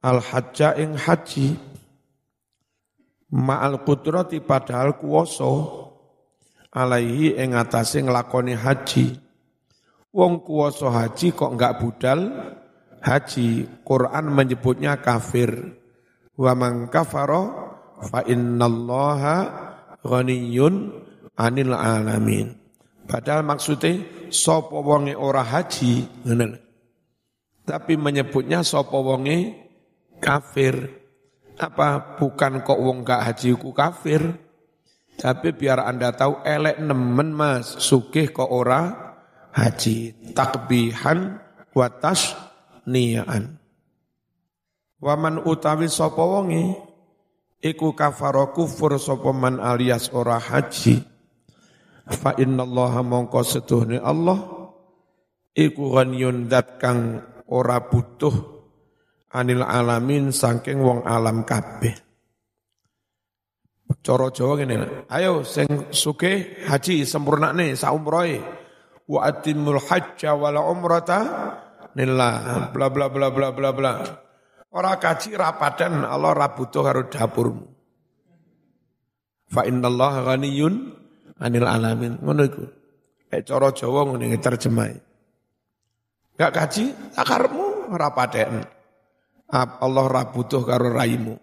al hajja ing haji. Ma'al qudrati padahal kuwasa alaihi ing atase nglakoni haji. Wong kuwasa haji kok enggak budal? Haji Quran menyebutnya kafir. Wa man kafara fa innallaha ghaniyun anil alamin. Padahal maksudnya sapa wonge ora haji? Tapi menyebutnya sapa kafir. Apa bukan kok wong gak haji ku kafir? Tapi biar anda tahu elek nemen mas. Sugih kok ora haji. Takbihan watas niaan waman utawi sapa wonge? Iku kafara kufur sapa man alias ora haji. Fa innallaha mongko setuhne Allah. Iku ghaniyun dat kang ora butuh anil alamin saking wong alam kabeh. Coro Jawa ngene. Ayo sing suke haji sempurnane saumroe. Wa atimul hajja wal umrata nillah bla bla bla bla bla bla. Ora kaji rapadan Allah ra butuh karo dapurmu. Fa innallaha ghaniyun anil alamin. Ngono iku. Eh cara Jawa ngene terjemahe. Gak kaji akarmu rapaden. Allah ra butuh karo raimu.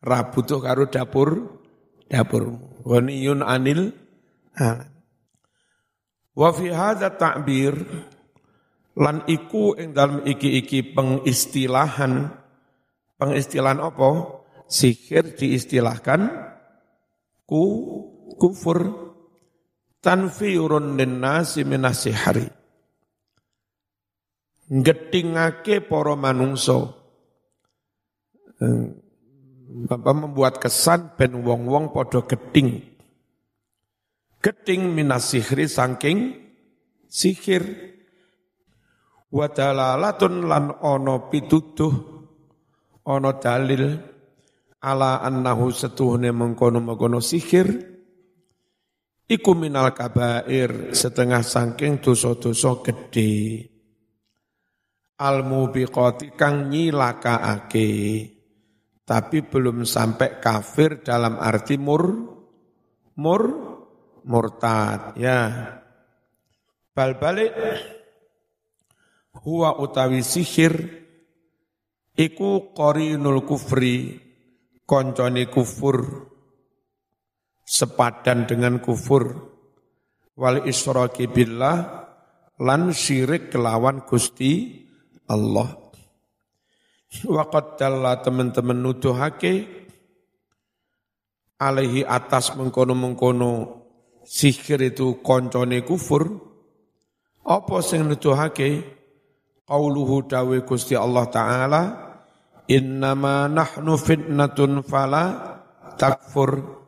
Ra butuh karo dapur dapurmu. Ghaniyun anil Wa fi hadza ta'bir lan iku ing dalem iki-iki pengistilahan pengistilahan apa? Sihir diistilahkan ku kufur tanfirun linnasi minasihari ngedingake para manungso. Bapak membuat kesan ben wong-wong podo geding. Geding minasihri saking sihir. Wadalalatun lan ono pituduh, ono dalil, ala annahu setuhne mengkono-mengkono sihir, iku minal kabair setengah saking dosa-dosa gede al mubiqati kang nyilakaake tapi belum sampai kafir dalam arti mur mur murtad ya. Bal balik huwa utawi sihir iku qarinul kufri koncone kufur sepadan dengan kufur. Wal isyraki billah lan syirik kelawan Gusti Allah. Waqad dalla teman-teman nuduhake alaihi atas mengkono-mengkono sihir itu koncone kufur. Apa sing nuduhake? Qauluhu dawe Gusti Allah Ta'ala Innama nahnu fitnatun fala takfur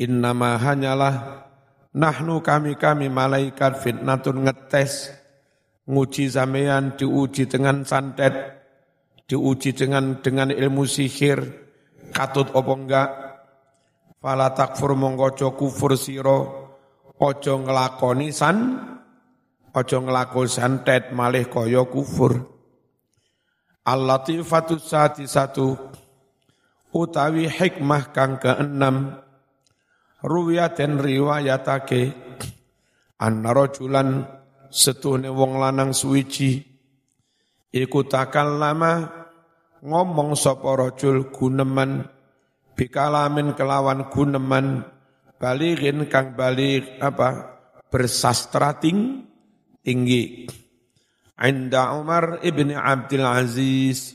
Innama hanyalah Nahnu kami-kami malaikat fitnatun ngetes nguji sampean diuji dengan santet, diuji dengan dengan ilmu sihir, katut apa enggak? Fala takfur mongko kufur sira, aja nglakoni san, aja nglakoni santet malih kaya kufur. Al-latifatu sati satu utawi hikmah kang keenam ruwiyat dan riwayatake anna rajulan setuhne wong lanang suwiji. Iku takal lama ngomong sapa rajul guneman. Bikalamin kelawan guneman. Baligin kang balik apa bersastra ting, tinggi. Inda Umar ibni Abdul Aziz.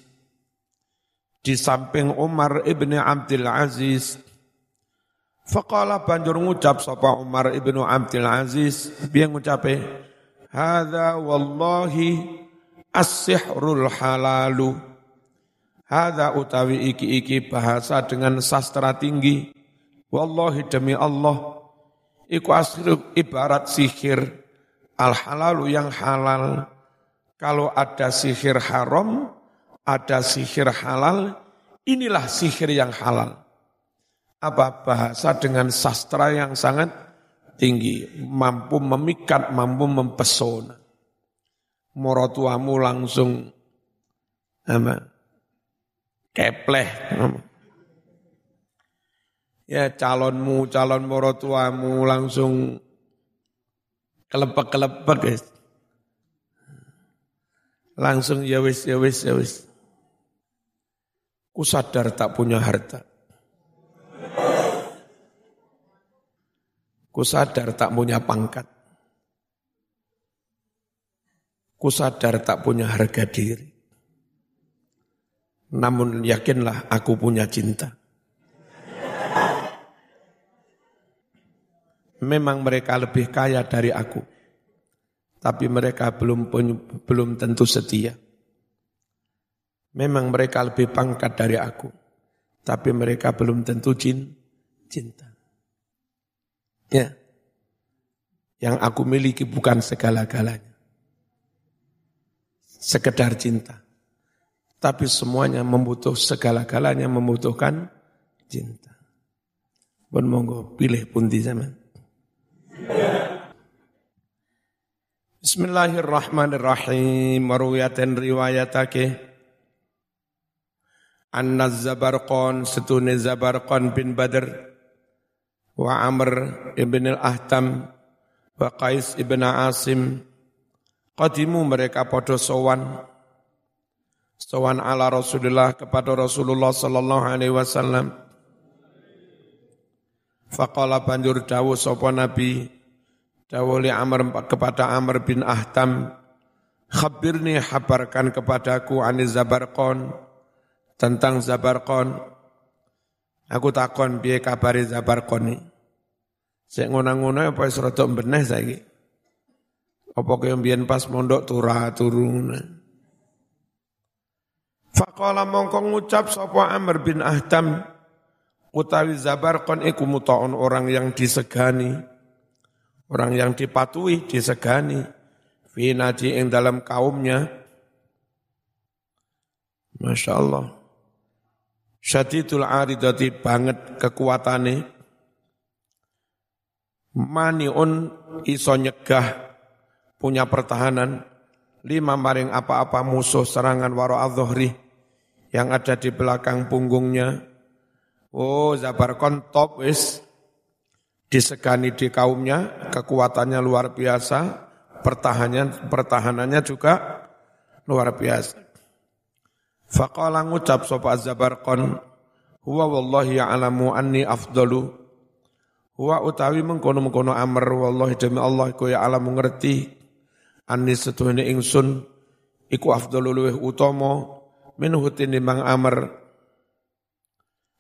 Di samping Umar ibni Abdul Aziz. Faqala banjur ngucap sapa Umar ibnu Abdul Aziz. Biar ngucape Hada wallahi as-sihrul halalu. Hada utawi iki-iki bahasa dengan sastra tinggi. Wallahi demi Allah. Iku asru ibarat sihir. Al-halalu yang halal. Kalau ada sihir haram, ada sihir halal, inilah sihir yang halal. Apa bahasa dengan sastra yang sangat tinggi, mampu memikat, mampu mempesona. Morotuamu langsung apa? Kepleh. Ya calonmu calon morotuamu langsung kelepek-kelepek guys. Langsung ya wis ya wis ya sadar tak punya harta ku sadar tak punya pangkat ku sadar tak punya harga diri namun yakinlah aku punya cinta. Memang mereka lebih kaya dari aku. Tapi mereka belum belum tentu setia. Memang mereka lebih pangkat dari aku. Tapi mereka belum tentu cinta. Ya. Yang aku miliki bukan segala-galanya. Sekedar cinta. Tapi semuanya membutuh segala-galanya membutuhkan cinta. Pun monggo pilih pun di zaman. Bismillahirrahmanirrahim. Marwiyatan riwayatake. Anna Zabarqan setune Zabarqan bin Badr wa Amr ibn al-Ahtam wa Qais ibn Asim. Qadimu mereka podo sowan. Sowan ala Rasulullah kepada Rasulullah sallallahu alaihi wasallam. Faqala banjur dawuh sapa Nabi dawuh li Amr kepada Amr bin Ahtam khabirni habarkan kepadaku ani Zabarqon tentang Zabarqon aku takon piye kabari Zabarqon iki Sik ngono-ngono apa wis rada beneh saiki. Apa kaya mbiyen pas mondok turah turun Faqala mongko ngucap sapa Amr bin Ahtam utawi Zabarqon iku mutaun orang yang disegani. Orang yang dipatuhi disegani. Fi naji ing dalam kaumnya. Masya Allah Syadidul aridati banget kekuatane maniun iso nyegah punya pertahanan lima maring apa-apa musuh serangan waro adzohri yang ada di belakang punggungnya. Oh, Zabarkon top wis disegani di kaumnya, kekuatannya luar biasa, pertahanannya pertahanannya juga luar biasa. Faqala ngucap sapa Zabarkon, huwa wallahi ya'lamu anni afdalu. Huwa utawi mengkono-mengkono amr wallahi demi Allah iku ya alamu ngerti anni setuhne ingsun iku afdalu luweh utama minhu tinimbang Amr.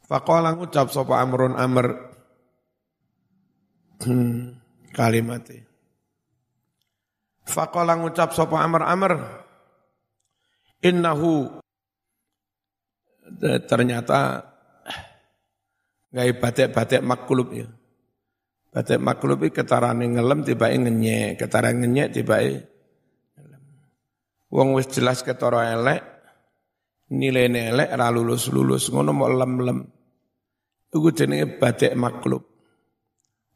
Faqala ngucap sapa Amrun Amr. Kalimatnya. Faqala ngucap sapa Amr Amr. Innahu ternyata gaya batik-batik maklub ya. Batik maklub itu ketarane ngelem tiba ngenyek, ketarane ngenyek tiba Wong wis jelas ketara elek, nilai elek ra lulus-lulus ngono mau lem-lem. Iku jenenge batik maklub.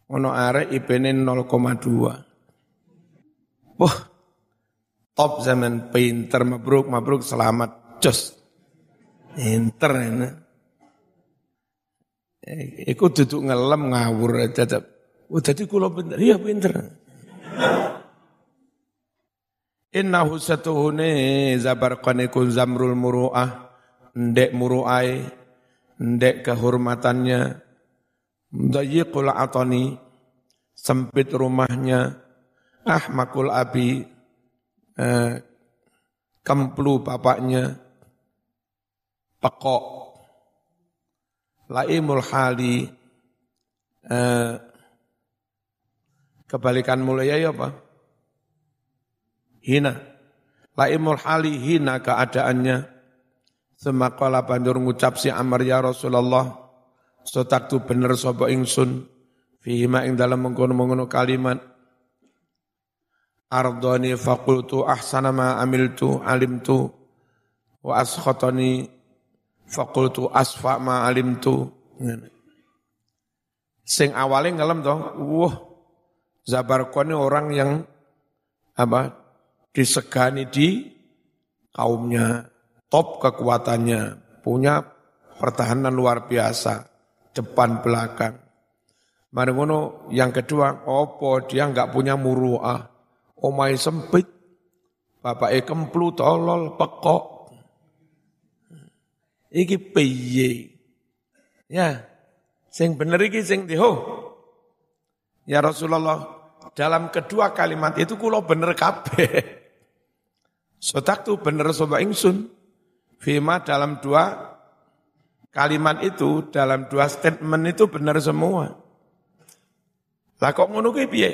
Ngono arek IP-ne 0,2. Wah, top zaman pinter mabruk mabruk selamat jos. Pinter ini. Eh, iku duduk ngelem ngawur tetep. Oh jadi kulo pinter, iya pinter. Innahu satuhune zabarqan iku zamrul muru'ah, ndek muru'ai, ndek kehormatannya, dayiqul atani, sempit rumahnya, ahmakul abi, eh, kemplu bapaknya, pekok, laimul hali, eh, kebalikan mulia ya apa? hina. Laimul hali hina keadaannya. Semakala bandur ngucap si Amr ya Rasulullah. Sotak tu bener sopa ingsun. Fihima ing dalam mengkono-mengkono kalimat. Ardoni fakultu ahsana ma amiltu alimtu. Wa askhotoni fakultu asfa ma alimtu. Sing awalnya ngelem toh, wah, Zabarkon orang yang apa disegani di kaumnya. top kekuatannya, punya pertahanan luar biasa, depan belakang. Mari ngono yang kedua, opo dia nggak punya muruah, omai sempit, bapak e tolol pekok. Iki piye? Ya, sing bener iki sing diho. Ya Rasulullah, dalam kedua kalimat itu kulo bener kabeh. Sotak tuh bener soba ingsun. Fima dalam dua kalimat itu, dalam dua statement itu benar semua. Lah kok ngono kuwi piye?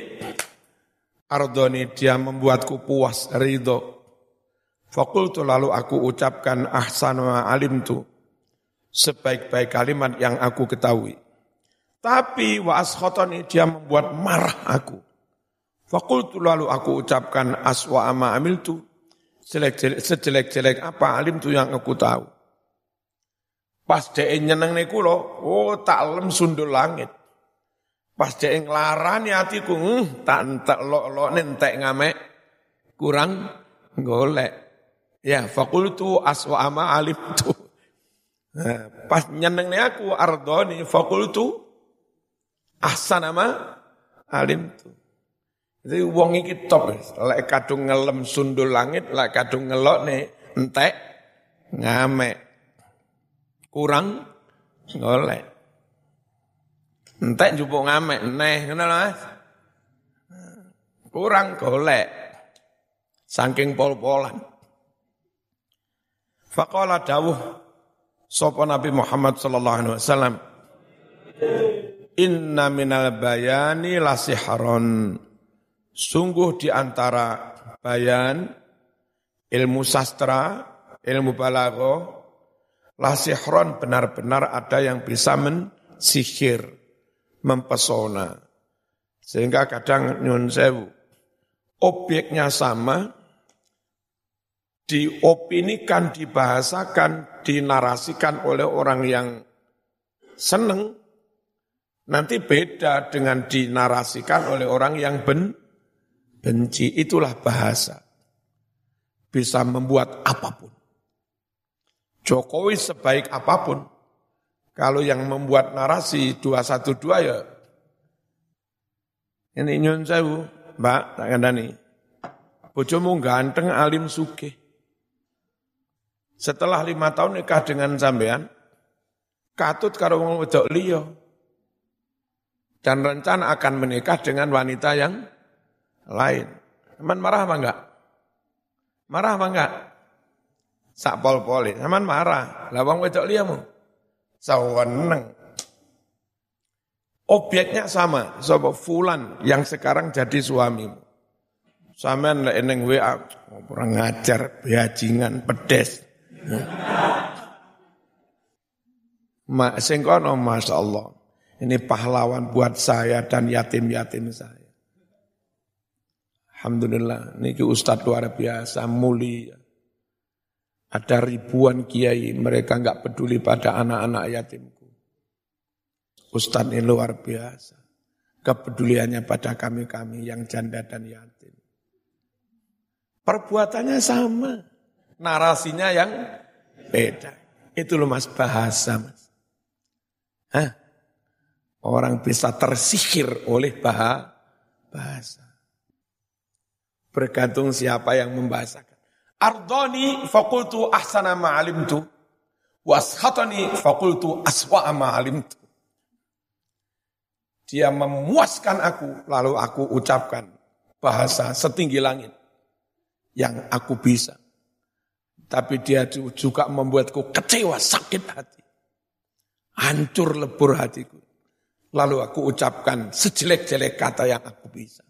Ardoni dia membuatku puas, ridho. Fakultu lalu aku ucapkan ahsan wa alim tu. Sebaik-baik kalimat yang aku ketahui. Tapi wa askhotoni dia membuat marah aku. Fakultu lalu aku ucapkan aswa ama amil tu sejelek-jelek apa alim tuh yang aku tahu. Pas dia nyeneng niku lo, oh tak lem sundul langit. Pas dia nglarani hatiku, hm, tak entek lo-lo nentek ngamek, kurang golek. Ya, fakultu aswa ama alim tu. Nah, pas nyeneng aku ardoni fakultu ahsan ama alim tu. Jadi wong iki top, lek kadung ngelem sundul langit, lek kadung ngelok nih entek ngamek. Kurang golek. Entek njupuk ngamek, neh ngono Mas. Kurang golek. Saking pol-polan. Faqala dawuh sapa Nabi Muhammad sallallahu alaihi wasallam Inna minal bayani lasihron Sungguh di antara bayan, ilmu sastra, ilmu balago, lasihron benar-benar ada yang bisa mensihir, mempesona. Sehingga kadang nyun sewu, objeknya sama, diopinikan, dibahasakan, dinarasikan oleh orang yang seneng, nanti beda dengan dinarasikan oleh orang yang ben, Benci itulah bahasa. Bisa membuat apa pun. Jokowi sebaik apa pun. Kalau yang membuat narasi 212 ya. Ini nyun sewu, Mbak, tak kandani. Bojomu ganteng, alim suke. Setelah lima tahun nikah dengan sampean, katut karo wong wedok liya. Dan rencana akan menikah dengan wanita yang lain. Teman marah apa enggak? Marah apa enggak? Sak pol-poli. Teman marah. Lawang wedok liamu. Saweneng. Objeknya sama. Sopo fulan yang sekarang jadi suamimu. Sampean lek eneng WA kurang ngajar, bajingan, pedes. Mak sing kono Allah. Ini pahlawan buat saya dan yatim-yatim saya. Alhamdulillah, niki Ustadz luar biasa, mulia. Ada ribuan kiai, mereka nggak peduli pada anak-anak yatimku. Ustadz ini luar biasa. Kepeduliannya pada kami-kami yang janda dan yatim. Perbuatannya sama. Narasinya yang beda. Itu loh mas bahasa mas. Hah? Orang bisa tersihir oleh bahasa. Bergantung siapa yang membahasakan. Ardoni fakultu ahsana ma'alimtu. Waskhatani fakultu aswa ma'alimtu. Dia memuaskan aku, lalu aku ucapkan bahasa setinggi langit yang aku bisa. Tapi dia juga membuatku kecewa, sakit hati. Hancur lebur hatiku. Lalu aku ucapkan sejelek-jelek kata yang aku bisa.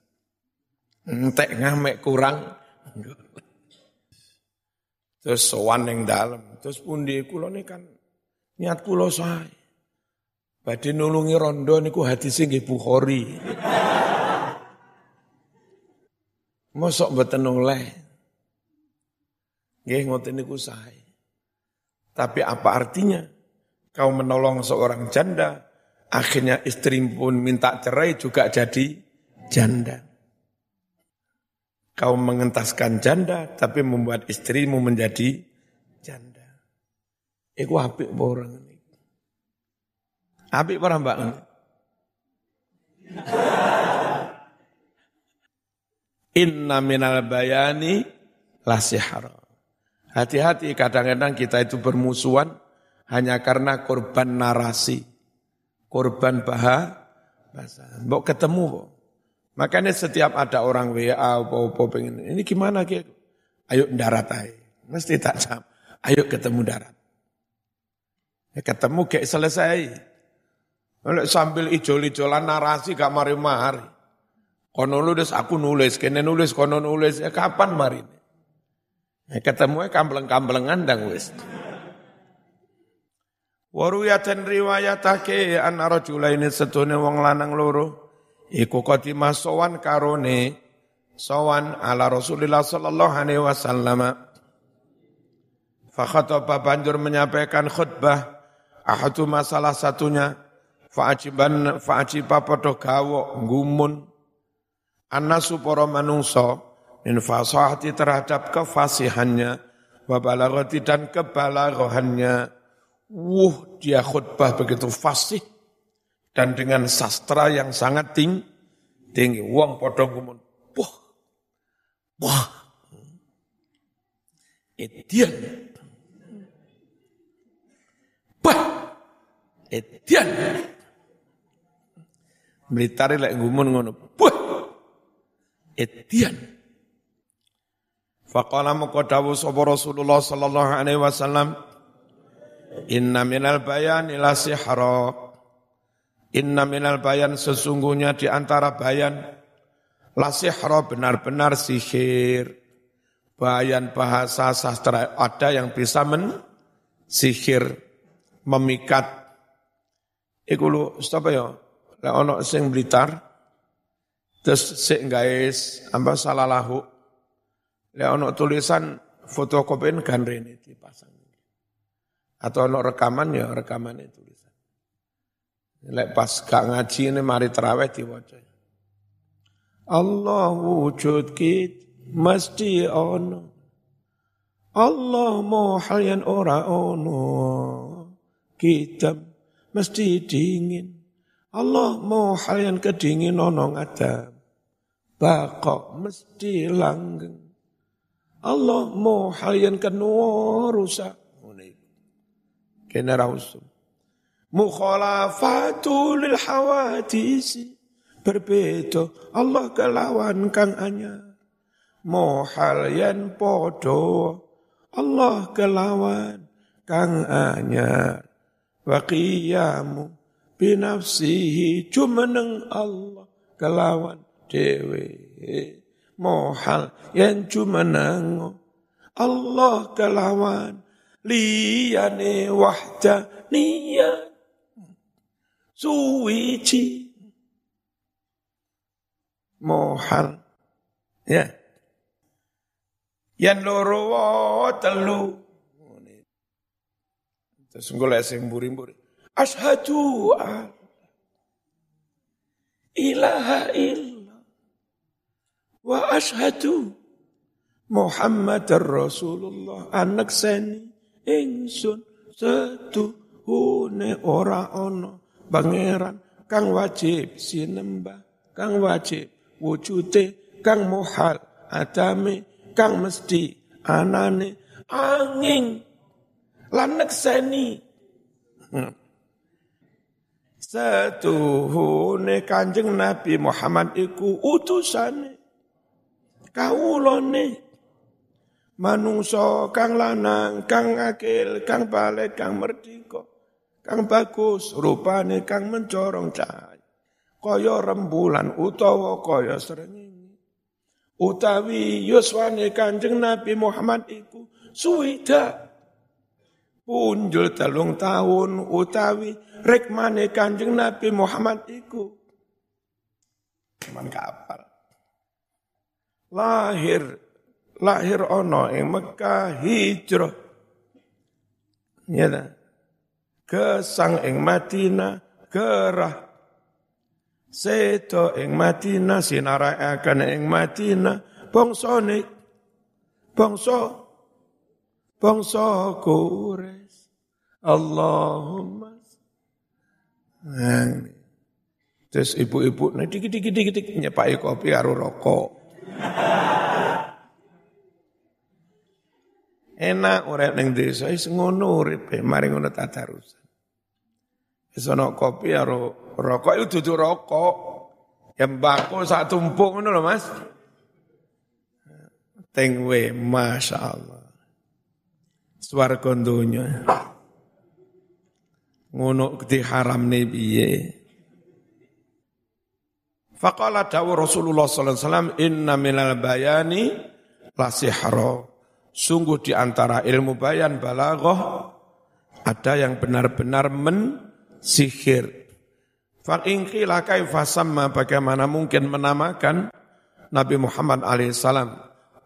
Entek ngamek kurang. Terus sowan yang dalam. Terus pundi kula ini kan niat kula sae. Badhe nulungi rondo niku hadise nggih Bukhari. Mosok mboten oleh. Nggih ngoten niku sae. Tapi apa artinya? Kau menolong seorang janda, akhirnya istri pun minta cerai juga jadi janda. Kau mengentaskan janda, tapi membuat istrimu menjadi janda. Iku apik orang ini? Apik apa mbak? Inna minal bayani la Hati-hati kadang-kadang kita itu bermusuhan hanya karena korban narasi, korban bahasa. Mbok ketemu, bo. Makanya setiap ada orang WA apa-apa pengen, ini gimana gitu? Ayo darat aja. Mesti tak jam. Ayo ketemu darat. Ya ketemu kayak selesai. Sambil ijol-ijolan narasi gak mari-mari. Kono nulis aku nulis, kene nulis, kono nulis, ya kapan mari? Ya ketemu ya kambleng-kamblengan dan wis. Waruyatan riwayatake an ini setune wong lanang loro. Iku qatimah sowan karone sowan ala Rasulullah sallallahu alaihi wasallam. Fa khataba banjur menyampaikan khutbah ahadu masalah satunya. Fa'ajiban fa'ajiba padha gawo gumun annasu para manungsa min fasahati terhadap kefasihannya wa dan kebalaghahannya wuh dia khutbah begitu fasih dan dengan sastra yang sangat ting, tinggi. Wong padha gumun wah wah. Etian. Bah Etian. Militari lek gumun ngono wah Etian. Faqala muqadawu sapa Rasulullah sallallahu alaihi wasallam Inna minal bayan ila sihra. Inna minal bayan sesungguhnya di antara bayan la sihra benar-benar sihir. Bayan bahasa sastra ada yang bisa men sihir memikat. Iku lu sapa ya? Lek ana sing blitar Terus sik guys, amba salah lahu. Le ono tulisan fotokopi gandrene dipasang. Atau ono rekaman ya rekaman tulisan. Lek pas gak ngaji ini mari terawih diwaca. Allah wujud kit mesti ono. Allah mohal yang ora ono. Kita mesti dingin. Allah mau hal yang kedingin nonong ada. Bakok mesti langgeng. Allah mau hal yang kedua rusak. Kena rausum. Mukhalafatu lil hawadisi. Berbeda. Allah kelawan kang anya. Mohal yang podo. Allah kelawan kang anya. Waqiyamu binafsihi jumeneng Allah kelawan dewe mohal yang jumeneng Allah kelawan. Liyane wahda niya suwici. Mohal. Ya. Yang loro telu. Terus golek sing mburi-mburi. Ashadu an. Ilaha illa wa ashadu Muhammad Rasulullah anak seni ingsun hune ora ono pangeran kang wajib sinembah kang wajib wujute kang muhal adame kang mesti anane angin lanek seni hmm. Setuhune kanjeng Nabi Muhammad iku utusane. Kaulone. Manungso kang lanang, kang akil, kang balik, kang merdika. Kang bagus, rupane kang mencorong cahaya. Kaya rembulan utawa kaya srengenge. Utawi yuswane kanjeng Nabi Muhammad iku suwida. Punjul telung tahun utawi rekmane kanjeng Nabi Muhammad iku. Cuman kapal. Lahir, lahir ono ing Mekah hijrah. Ya Kesang ing Madinah gerah. Seto ing Madinah sinaraaken ing Madinah bangsane bangsa bangsa Quraisy Allahumma. Terus ibu-ibu, nah dikit dikit dikit dikit nyepai kopi karo rokok. Enak urip ning desa wis ngono uripe, mari ngono tadarusan. Wis ana kopi karo rokok itu dudu rokok. Ya mbako sak tumpuk ngono lho Mas. Tengwe, Masya Allah. Swarga donya. Ngono di haram nih piye. Dawu Rasulullah sallallahu alaihi wasallam inna minal bayani la sihra. Sungguh di antara ilmu bayan balaghah ada yang benar-benar mensihir. Fa'in qila kaifa bagaimana mungkin menamakan Nabi Muhammad alaihissalam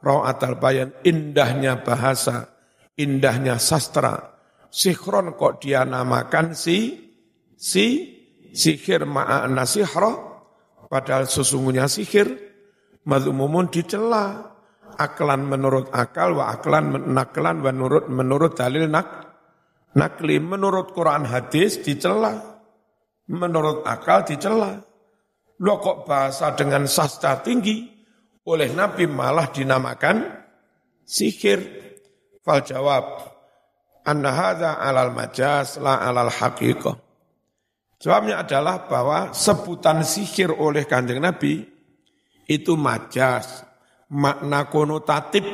al bayan indahnya bahasa, indahnya sastra. Sihron kok dia namakan si si sihir ma'ana sihra Padahal sesungguhnya sihir madhumumun dicela. Aklan menurut akal wa aklan naklan wa menurut menurut dalil nak nakli menurut Quran hadis dicela. Menurut akal dicela. Lo kok bahasa dengan sastra tinggi oleh Nabi malah dinamakan sihir. Fal jawab, anna hadha alal majas la alal haqiqah. Jawabnya adalah bahwa sebutan sihir oleh kanjeng Nabi itu majas, makna konotatif,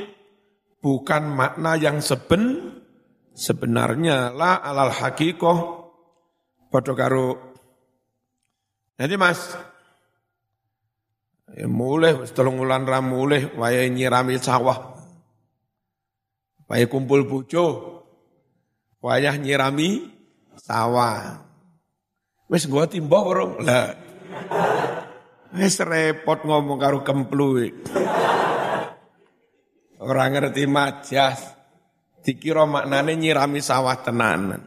bukan makna yang seben, sebenarnya la alal hakikoh, padha karo Jadi Mas, ya mulai setelung ulan ra mulai waya nyirami sawah. Waya kumpul bujo, wayah nyirami sawah. Wis gua timbah orang lah. Wis repot ngomong karo kemplu. Orang ngerti majas. Dikira maknane nyirami sawah tenanan.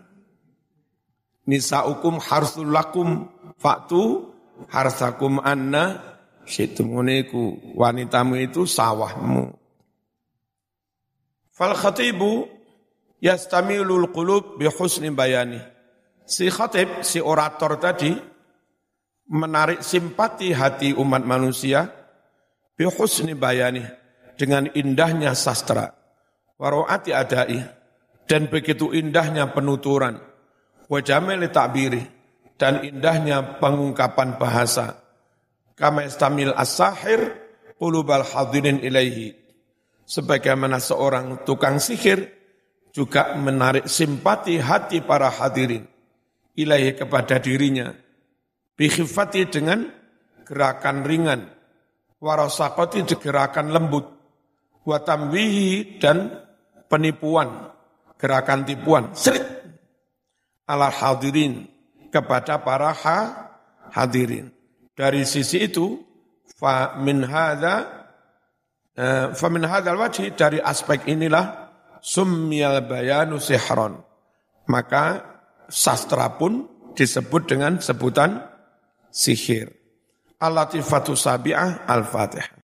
Nisa hukum harsul lakum faktu harsakum anna situmuniku wanitamu itu sawahmu. Fal khatibu yastamilul qulub bi husni bayani si khatib, si orator tadi menarik simpati hati umat manusia bihusni bayani dengan indahnya sastra waroati adai dan begitu indahnya penuturan wajamili takbiri dan indahnya pengungkapan bahasa kama istamil as-sahir hadirin ilaihi sebagaimana seorang tukang sihir juga menarik simpati hati para hadirin ilahi kepada dirinya. Bikhifati dengan gerakan ringan. Warasakoti gerakan lembut. Watamwihi dan penipuan. Gerakan tipuan. Serit. Ala hadirin. Kepada para ha, hadirin. Dari sisi itu, fa min hadha, eh, fa min wajhi dari aspek inilah sumyal bayanu sihron. Maka sastra pun disebut dengan sebutan sihir. Al-Latifatu Sabi'ah Al-Fatihah.